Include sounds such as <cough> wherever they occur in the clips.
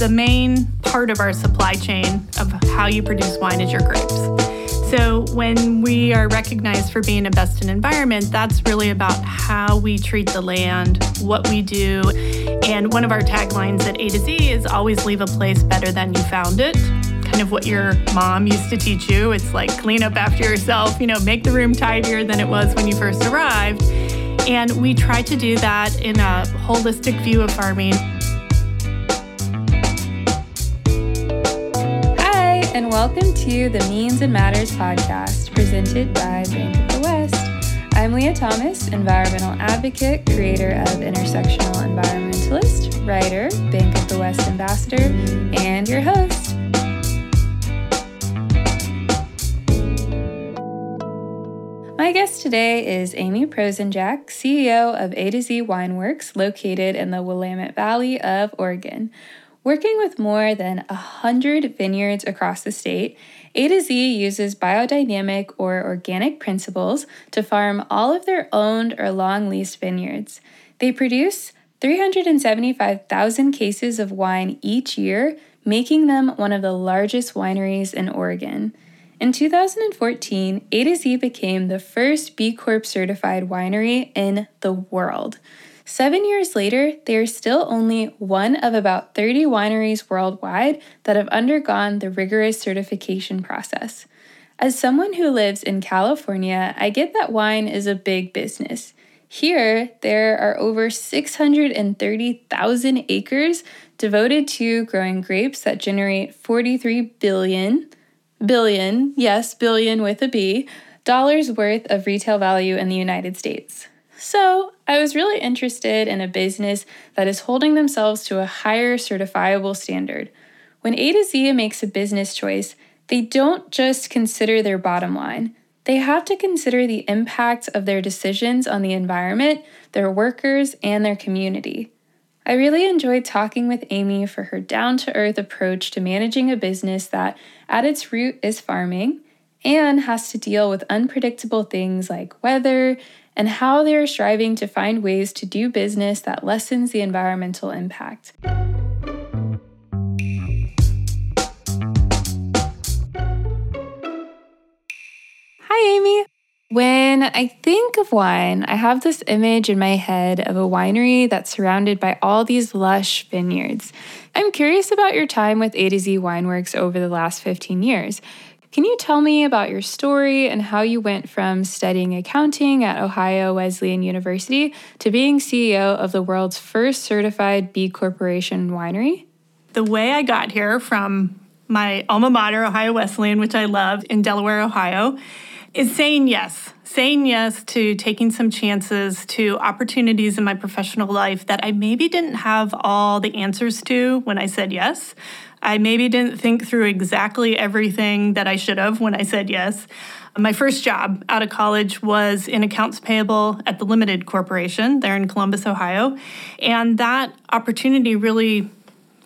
the main part of our supply chain of how you produce wine is your grapes. So, when we are recognized for being a best in environment, that's really about how we treat the land, what we do. And one of our taglines at A to Z is always leave a place better than you found it. Kind of what your mom used to teach you. It's like clean up after yourself, you know, make the room tidier than it was when you first arrived. And we try to do that in a holistic view of farming. Welcome to the Means and Matters podcast presented by Bank of the West. I'm Leah Thomas, environmental advocate, creator of Intersectional Environmentalist, writer, Bank of the West ambassador, and your host. My guest today is Amy Prosenjak, CEO of A to Z Wineworks, located in the Willamette Valley of Oregon. Working with more than 100 vineyards across the state, A to Z uses biodynamic or organic principles to farm all of their owned or long leased vineyards. They produce 375,000 cases of wine each year, making them one of the largest wineries in Oregon. In 2014, A to Z became the first B Corp certified winery in the world. Seven years later, they are still only one of about 30 wineries worldwide that have undergone the rigorous certification process. As someone who lives in California, I get that wine is a big business. Here, there are over 630,000 acres devoted to growing grapes that generate 43 billion, billion, yes, billion with a B, dollars worth of retail value in the United States. So I was really interested in a business that is holding themselves to a higher certifiable standard. When A to Z makes a business choice, they don't just consider their bottom line. They have to consider the impact of their decisions on the environment, their workers, and their community. I really enjoyed talking with Amy for her down to earth approach to managing a business that, at its root, is farming and has to deal with unpredictable things like weather, and how they are striving to find ways to do business that lessens the environmental impact. Hi, Amy. When I think of wine, I have this image in my head of a winery that's surrounded by all these lush vineyards. I'm curious about your time with A to Z Wineworks over the last 15 years. Can you tell me about your story and how you went from studying accounting at Ohio Wesleyan University to being CEO of the world's first certified B Corporation winery? The way I got here from my alma mater, Ohio Wesleyan, which I love in Delaware, Ohio, is saying yes. Saying yes to taking some chances to opportunities in my professional life that I maybe didn't have all the answers to when I said yes I maybe didn't think through exactly everything that I should have when I said yes. My first job out of college was in accounts payable at the Limited Corporation there in Columbus, Ohio. And that opportunity really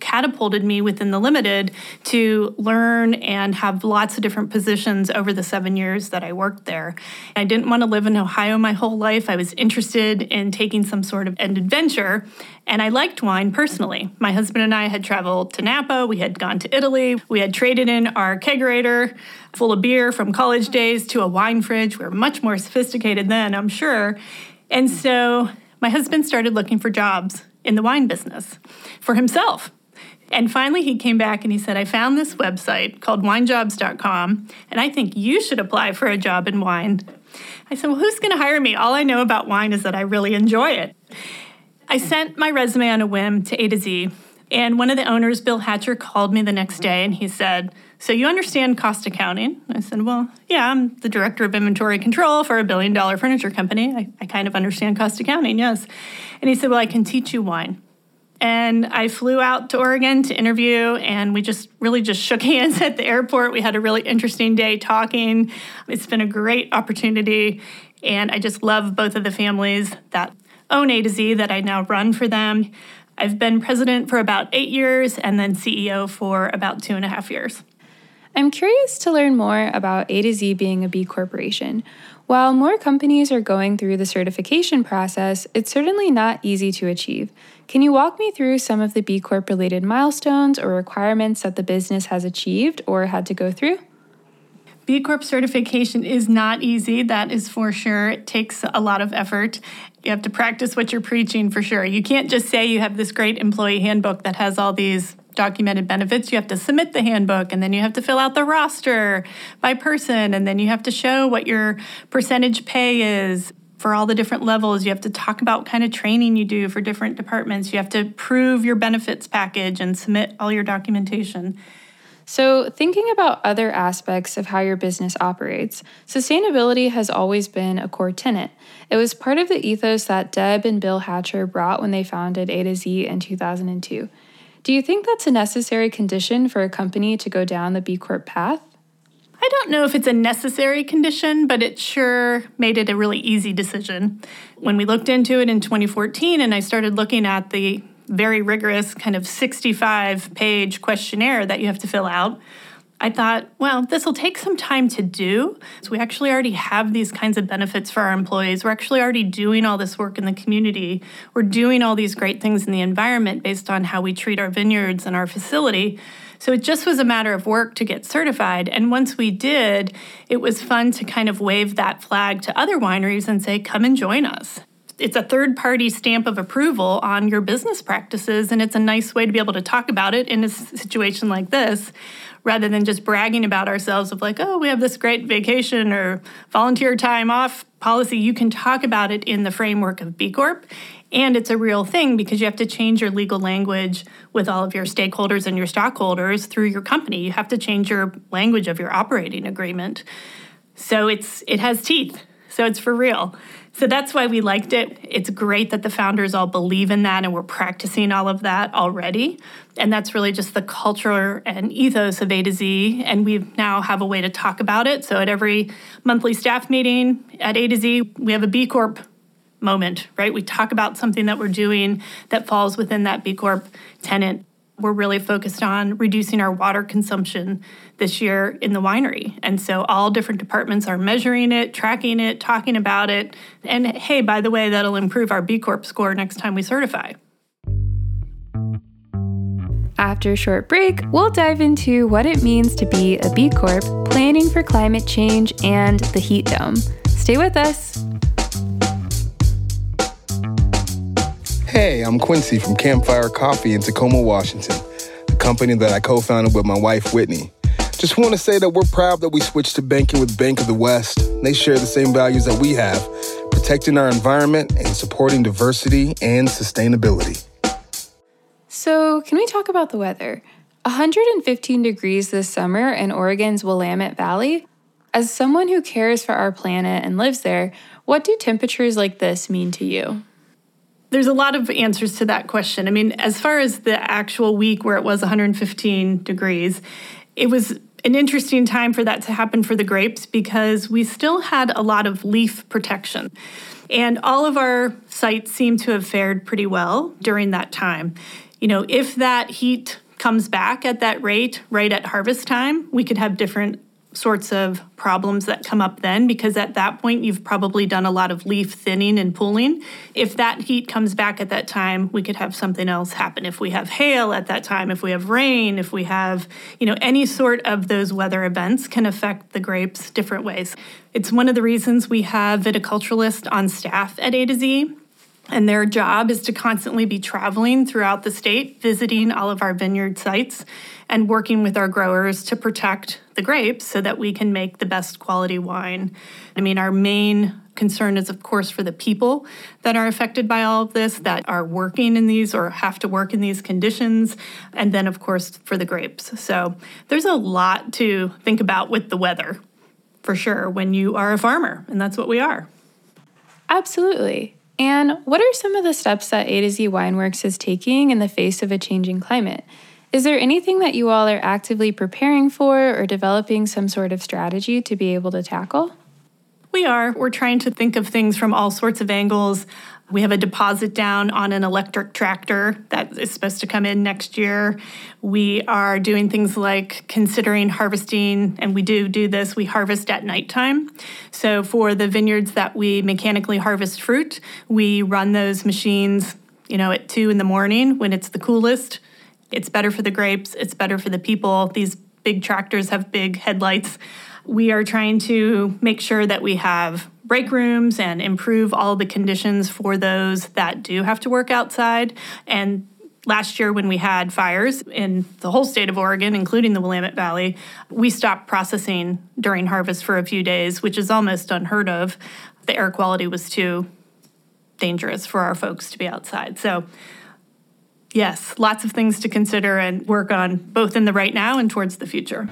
catapulted me within the limited to learn and have lots of different positions over the seven years that I worked there. I didn't want to live in Ohio my whole life. I was interested in taking some sort of an adventure, and I liked wine personally. My husband and I had traveled to Napa, we had gone to Italy, we had traded in our kegerator full of beer from college days to a wine fridge. We were much more sophisticated then, I'm sure. And so my husband started looking for jobs in the wine business for himself. And finally, he came back and he said, I found this website called winejobs.com, and I think you should apply for a job in wine. I said, Well, who's going to hire me? All I know about wine is that I really enjoy it. I sent my resume on a whim to A to Z, and one of the owners, Bill Hatcher, called me the next day and he said, So you understand cost accounting? I said, Well, yeah, I'm the director of inventory control for a billion dollar furniture company. I, I kind of understand cost accounting, yes. And he said, Well, I can teach you wine and I flew out to Oregon to interview, and we just really just shook <laughs> hands at the airport. We had a really interesting day talking. It's been a great opportunity, and I just love both of the families that own A to Z that I now run for them. I've been president for about eight years and then CEO for about two and a half years. I'm curious to learn more about A to Z being a B corporation. While more companies are going through the certification process, it's certainly not easy to achieve. Can you walk me through some of the B Corp related milestones or requirements that the business has achieved or had to go through? B Corp certification is not easy, that is for sure. It takes a lot of effort. You have to practice what you're preaching for sure. You can't just say you have this great employee handbook that has all these documented benefits. You have to submit the handbook and then you have to fill out the roster by person and then you have to show what your percentage pay is for all the different levels. You have to talk about kind of training you do for different departments. You have to prove your benefits package and submit all your documentation. So, thinking about other aspects of how your business operates, sustainability has always been a core tenet. It was part of the ethos that Deb and Bill Hatcher brought when they founded A to Z in 2002. Do you think that's a necessary condition for a company to go down the B Corp path? I don't know if it's a necessary condition, but it sure made it a really easy decision. When we looked into it in 2014 and I started looking at the very rigorous kind of 65 page questionnaire that you have to fill out. I thought, well, this will take some time to do. So, we actually already have these kinds of benefits for our employees. We're actually already doing all this work in the community. We're doing all these great things in the environment based on how we treat our vineyards and our facility. So, it just was a matter of work to get certified. And once we did, it was fun to kind of wave that flag to other wineries and say, come and join us it's a third party stamp of approval on your business practices and it's a nice way to be able to talk about it in a situation like this rather than just bragging about ourselves of like oh we have this great vacation or volunteer time off policy. You can talk about it in the framework of b corp and it's a real thing because you have to change your legal language with all of your stakeholders and your stockholders through your company. You have to change your language of your operating agreement. So it's it has teeth. So it's for real so that's why we liked it. It's great that the founders all believe in that and we're practicing all of that already. And that's really just the culture and ethos of A to Z. And we now have a way to talk about it. So at every monthly staff meeting at A to Z, we have a B Corp moment, right? We talk about something that we're doing that falls within that B Corp tenant we're really focused on reducing our water consumption this year in the winery. And so all different departments are measuring it, tracking it, talking about it. And hey, by the way, that'll improve our B Corp score next time we certify. After a short break, we'll dive into what it means to be a B Corp, planning for climate change, and the heat dome. Stay with us. Hey, I'm Quincy from Campfire Coffee in Tacoma, Washington, a company that I co founded with my wife, Whitney. Just want to say that we're proud that we switched to banking with Bank of the West. They share the same values that we have protecting our environment and supporting diversity and sustainability. So, can we talk about the weather? 115 degrees this summer in Oregon's Willamette Valley. As someone who cares for our planet and lives there, what do temperatures like this mean to you? There's a lot of answers to that question. I mean, as far as the actual week where it was 115 degrees, it was an interesting time for that to happen for the grapes because we still had a lot of leaf protection. And all of our sites seem to have fared pretty well during that time. You know, if that heat comes back at that rate right at harvest time, we could have different sorts of problems that come up then because at that point you've probably done a lot of leaf thinning and pulling. If that heat comes back at that time, we could have something else happen. If we have hail at that time, if we have rain, if we have, you know, any sort of those weather events can affect the grapes different ways. It's one of the reasons we have viticulturalists on staff at A to Z and their job is to constantly be traveling throughout the state, visiting all of our vineyard sites, and working with our growers to protect the grapes so that we can make the best quality wine. I mean, our main concern is, of course, for the people that are affected by all of this, that are working in these or have to work in these conditions, and then, of course, for the grapes. So there's a lot to think about with the weather, for sure, when you are a farmer, and that's what we are. Absolutely. And what are some of the steps that A to Z Wineworks is taking in the face of a changing climate? Is there anything that you all are actively preparing for or developing some sort of strategy to be able to tackle? We are. We're trying to think of things from all sorts of angles. We have a deposit down on an electric tractor that is supposed to come in next year. We are doing things like considering harvesting, and we do do this. We harvest at nighttime. So for the vineyards that we mechanically harvest fruit, we run those machines, you know, at two in the morning when it's the coolest. It's better for the grapes, it's better for the people. These big tractors have big headlights. We are trying to make sure that we have break rooms and improve all the conditions for those that do have to work outside. And last year, when we had fires in the whole state of Oregon, including the Willamette Valley, we stopped processing during harvest for a few days, which is almost unheard of. The air quality was too dangerous for our folks to be outside. So, yes, lots of things to consider and work on, both in the right now and towards the future.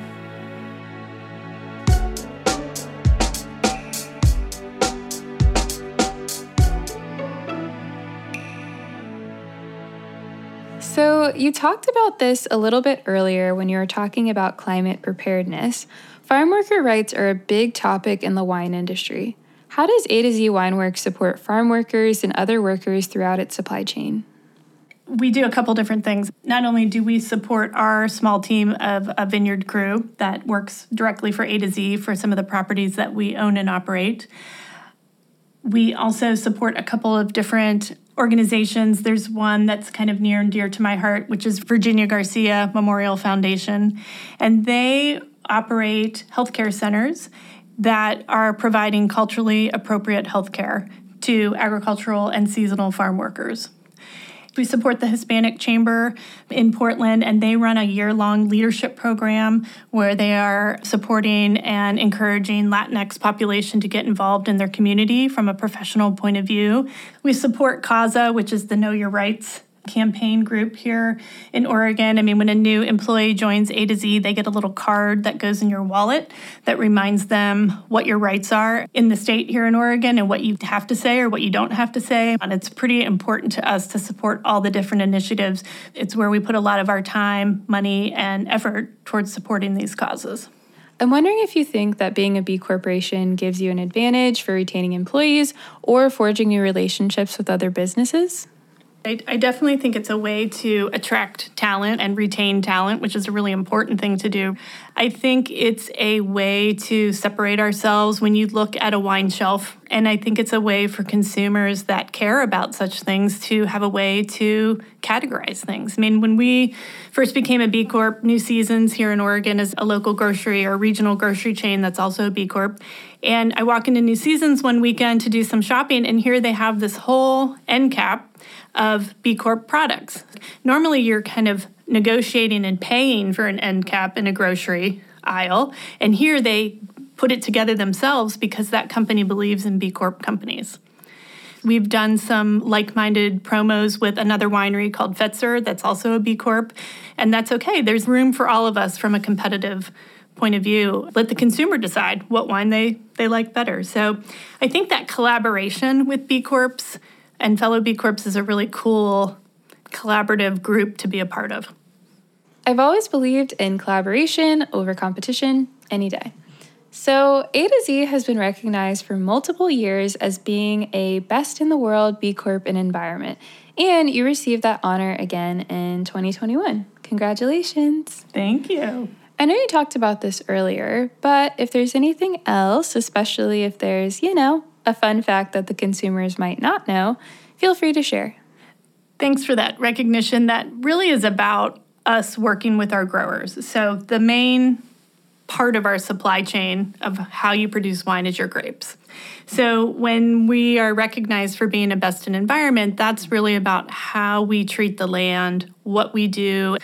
So, you talked about this a little bit earlier when you were talking about climate preparedness. Farm worker rights are a big topic in the wine industry. How does A to Z Wine Wineworks support farm workers and other workers throughout its supply chain? We do a couple different things. Not only do we support our small team of a vineyard crew that works directly for A to Z for some of the properties that we own and operate, we also support a couple of different organizations. There's one that's kind of near and dear to my heart, which is Virginia Garcia Memorial Foundation. And they operate healthcare centers that are providing culturally appropriate healthcare to agricultural and seasonal farm workers. We support the Hispanic Chamber in Portland, and they run a year long leadership program where they are supporting and encouraging Latinx population to get involved in their community from a professional point of view. We support CASA, which is the Know Your Rights campaign group here in Oregon. I mean, when a new employee joins A to Z, they get a little card that goes in your wallet that reminds them what your rights are in the state here in Oregon and what you have to say or what you don't have to say. And it's pretty important to us to support all the different initiatives. It's where we put a lot of our time, money, and effort towards supporting these causes. I'm wondering if you think that being a B corporation gives you an advantage for retaining employees or forging new relationships with other businesses? I, I, definitely think it's a way to attract talent and retain talent, which is a really important thing to do. I think it's a way to separate ourselves when you look at a wine shelf. And I think it's a way for consumers that care about such things to have a way to categorize things. I mean, when we first became a B Corp, New Seasons here in Oregon is a local grocery or regional grocery chain that's also a B Corp. And I walk into New Seasons one weekend to do some shopping, and here they have this whole end cap of B Corp products. Normally, you're kind of negotiating and paying for an end cap in a grocery aisle, and here they put it together themselves because that company believes in B Corp companies. We've done some like minded promos with another winery called Fetzer that's also a B Corp, and that's okay. There's room for all of us from a competitive point of view. Let the consumer decide what wine they, they like better. So I think that collaboration with B Corps and Fellow B Corps is a really cool collaborative group to be a part of. I've always believed in collaboration over competition any day. So, A to Z has been recognized for multiple years as being a best in the world B Corp in environment, and you received that honor again in 2021. Congratulations. Thank you. I know you talked about this earlier, but if there's anything else, especially if there's, you know, a fun fact that the consumers might not know, feel free to share. Thanks for that recognition. That really is about us working with our growers. So, the main part of our supply chain of how you produce wine is your grapes. So, when we are recognized for being a best in environment, that's really about how we treat the land, what we do.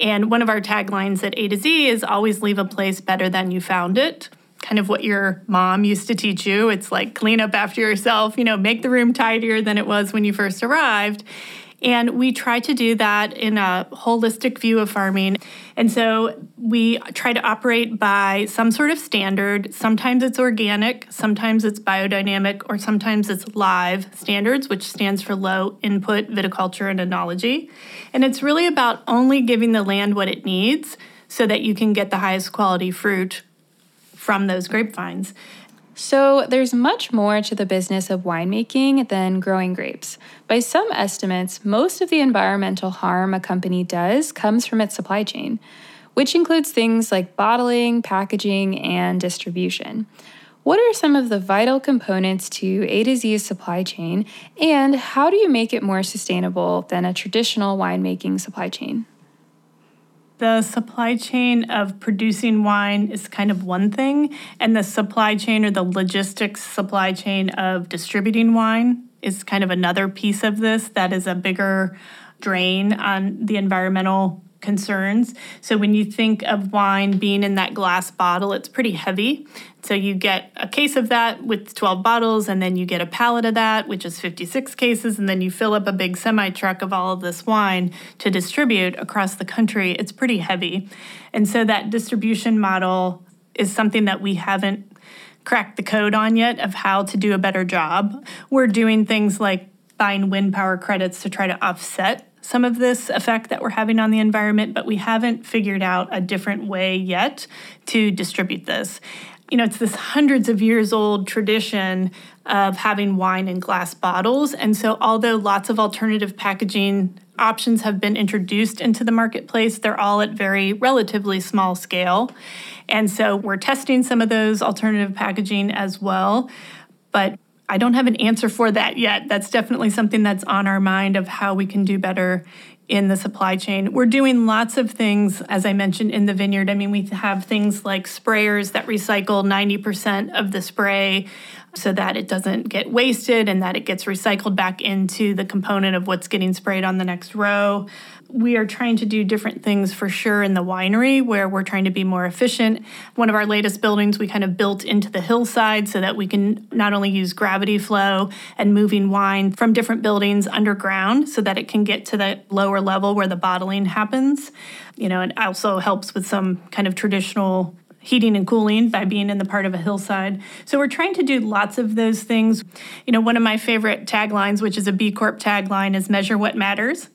And one of our taglines at A to Z is always leave a place better than you found it kind of what your mom used to teach you. It's like clean up after yourself, you know, make the room tidier than it was when you first arrived. And we try to do that in a holistic view of farming. And so we try to operate by some sort of standard. Sometimes it's organic, sometimes it's biodynamic, or sometimes it's live standards, which stands for low input viticulture and enology. And it's really about only giving the land what it needs so that you can get the highest quality fruit from those grapevines. So, there's much more to the business of winemaking than growing grapes. By some estimates, most of the environmental harm a company does comes from its supply chain, which includes things like bottling, packaging, and distribution. What are some of the vital components to A to Z's supply chain, and how do you make it more sustainable than a traditional winemaking supply chain? The supply chain of producing wine is kind of one thing, and the supply chain or the logistics supply chain of distributing wine is kind of another piece of this that is a bigger drain on the environmental concerns. So when you think of wine being in that glass bottle, it's pretty heavy. So you get a case of that with 12 bottles, and then you get a pallet of that, which is 56 cases, and then you fill up a big semi truck of all of this wine to distribute across the country. It's pretty heavy. And so that distribution model is something that we haven't cracked the code on yet of how to do a better job. We're doing things like buying wind power credits to try to offset some of this effect that we're having on the environment, but we haven't figured out a different way yet to distribute this. You know, it's this hundreds of years old tradition of having wine in glass bottles. And so, although lots of alternative packaging options have been introduced into the marketplace, they're all at very relatively small scale. And so, we're testing some of those alternative packaging as well. But I don't have an answer for that yet. That's definitely something that's on our mind of how we can do better in the supply chain. We're doing lots of things, as I mentioned, in the vineyard. I mean, we have things like sprayers that recycle 90% of the spray so that it doesn't get wasted and that it gets recycled back into the component of what's getting sprayed on the next row we are trying to do different things for sure in the winery where we're trying to be more efficient. One of our latest buildings we kind of built into the hillside so that we can not only use gravity flow and moving wine from different buildings underground so that it can get to the lower level where the bottling happens. You know, it also helps with some kind of traditional heating and cooling by being in the part of a hillside. So we're trying to do lots of those things. You know, one of my favorite taglines, which is a B Corp tagline, is measure what matters.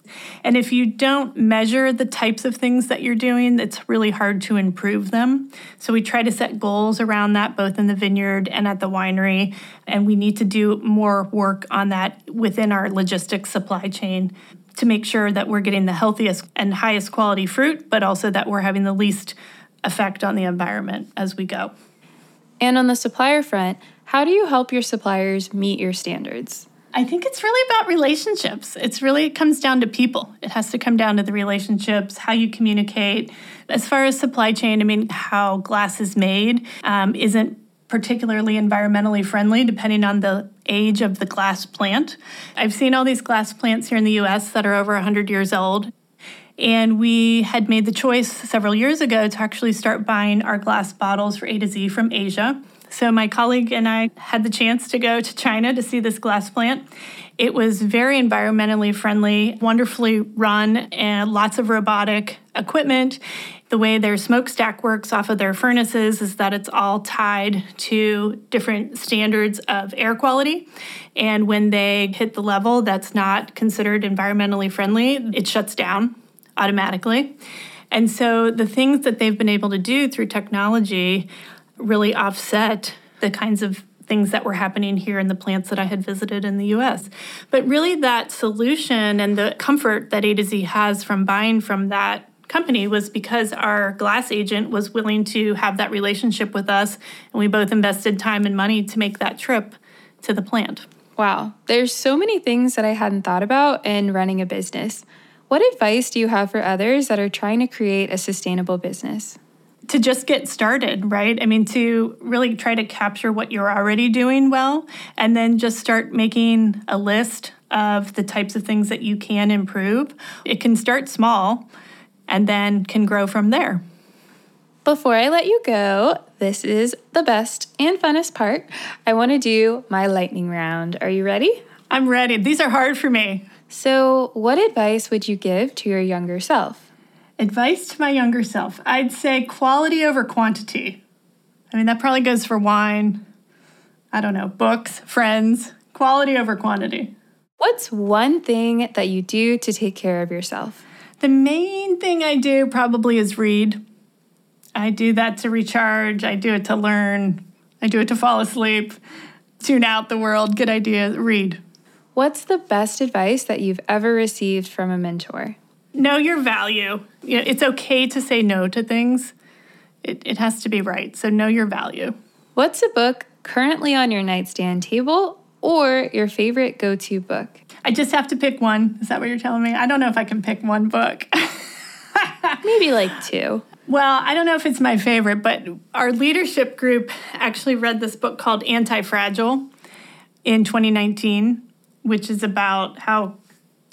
And if you don't measure the types of things that you're doing, it's really hard to improve them. So we try to set goals around that both in the vineyard and at the winery. And we need to do more work on that within our logistics supply chain to make sure that we're getting the healthiest and highest quality fruit, but also that we're having the least effect on the environment as we go. And on the supplier front, how do you help your suppliers meet your standards? I think it's really about relationships. It's really, it comes down to people. It has to come down to the relationships, how you communicate. As far as supply chain, I mean, how glass is made um, isn't particularly environmentally friendly depending on the age of the glass plant. I've seen all these glass plants here in the US that are over 100 years old. And we had made the choice several years ago to actually start buying our glass bottles for A to Z from Asia. So my colleague and I had the chance to go to China to see this glass plant. It was very environmentally friendly, wonderfully run, and lots of robotic equipment. The way their smokestack works off of their furnaces is that it's all tied to different standards of air quality. And when they hit the level that's not considered environmentally friendly, it shuts down automatically. And so the things that they've been able to do through technology really offset the kinds of things that were happening here in the plants that I had visited in the US. But really, that solution and the comfort that A to Z has from buying from that company was because our glass agent was willing to have that relationship with us, and we both invested time and money to make that trip to the plant. Wow, there's so many things that I hadn't thought about in running a business. What advice do you have for others that are trying to create a sustainable business? To just get started, right? I mean, to really try to capture what you're already doing well and then just start making a list of the types of things that you can improve. It can start small and then can grow from there. Before I let you go, this is the best and funnest part. I want to do my lightning round. Are you ready? I'm ready. These are hard for me. So, what advice would you give to your younger self? Advice to my younger self I'd say quality over quantity. I mean, that probably goes for wine, I don't know, books, friends, quality over quantity. What's one thing that you do to take care of yourself? The main thing I do probably is read. I do that to recharge, I do it to learn. I do it to fall asleep, tune out the world. Good idea. Read. What's the best advice that you've ever received from a mentor? Know your value. It's okay to say no to things. It, it has to be right. So know your value. What's a book currently on your nightstand table or your favorite go to book? I just have to pick one. Is that what you're telling me? I don't know if I can pick one book. <laughs> Maybe like two. Well, I don't know if it's my favorite, but our leadership group actually read this book called Anti Fragile in 2019, which is about how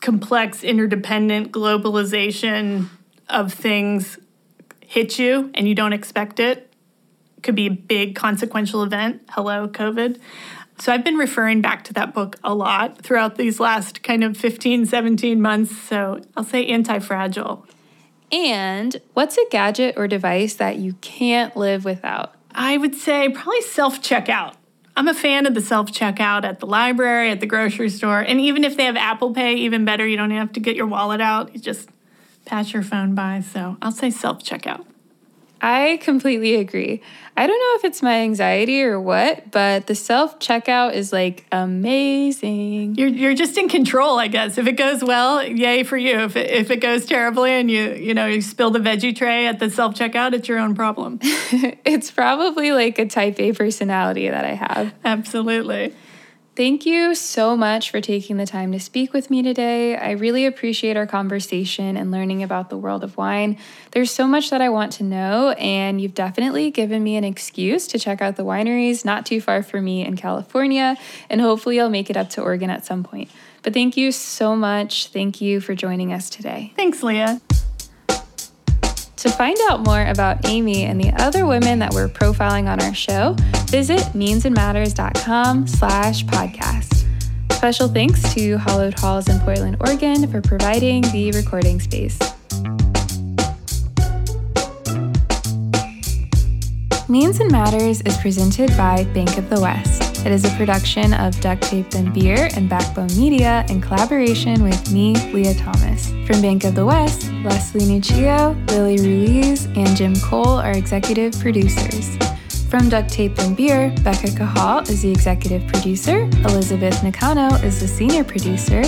complex, interdependent globalization of things hits you and you don't expect it. Could be a big consequential event. Hello, COVID. So I've been referring back to that book a lot throughout these last kind of 15, 17 months. So I'll say anti fragile. And what's a gadget or device that you can't live without? I would say probably self checkout. I'm a fan of the self checkout at the library, at the grocery store, and even if they have Apple Pay, even better. You don't have to get your wallet out. You just pass your phone by. So I'll say self checkout. I completely agree. I don't know if it's my anxiety or what, but the self checkout is like amazing. You're, you're just in control, I guess. If it goes well, yay for you. If it, if it goes terribly and you you know you spill the veggie tray at the self checkout, it's your own problem. <laughs> it's probably like a type A personality that I have. Absolutely. Thank you so much for taking the time to speak with me today. I really appreciate our conversation and learning about the world of wine. There's so much that I want to know, and you've definitely given me an excuse to check out the wineries not too far from me in California, and hopefully I'll make it up to Oregon at some point. But thank you so much. Thank you for joining us today. Thanks, Leah. To find out more about Amy and the other women that we're profiling on our show, visit meansandmatters.com slash podcast. Special thanks to Hallowed Halls in Portland, Oregon for providing the recording space. Means and Matters is presented by Bank of the West. It is a production of Duct Tape and Beer and Backbone Media in collaboration with me, Leah Thomas. From Bank of the West, Leslie Nuccio, Lily Ruiz, and Jim Cole are executive producers. From Duct Tape and Beer, Becca Cahall is the executive producer, Elizabeth Nakano is the senior producer,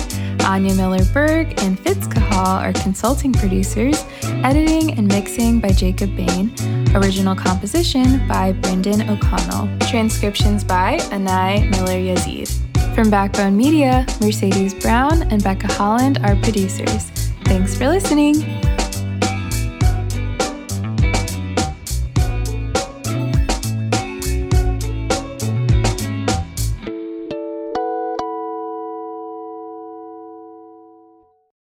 Anya Miller Berg and Fitz Cahall are consulting producers, editing and mixing by Jacob Bain, original composition by Brendan O'Connell, transcriptions by Anai Miller Yazid. From Backbone Media, Mercedes Brown and Becca Holland are producers. Thanks for listening.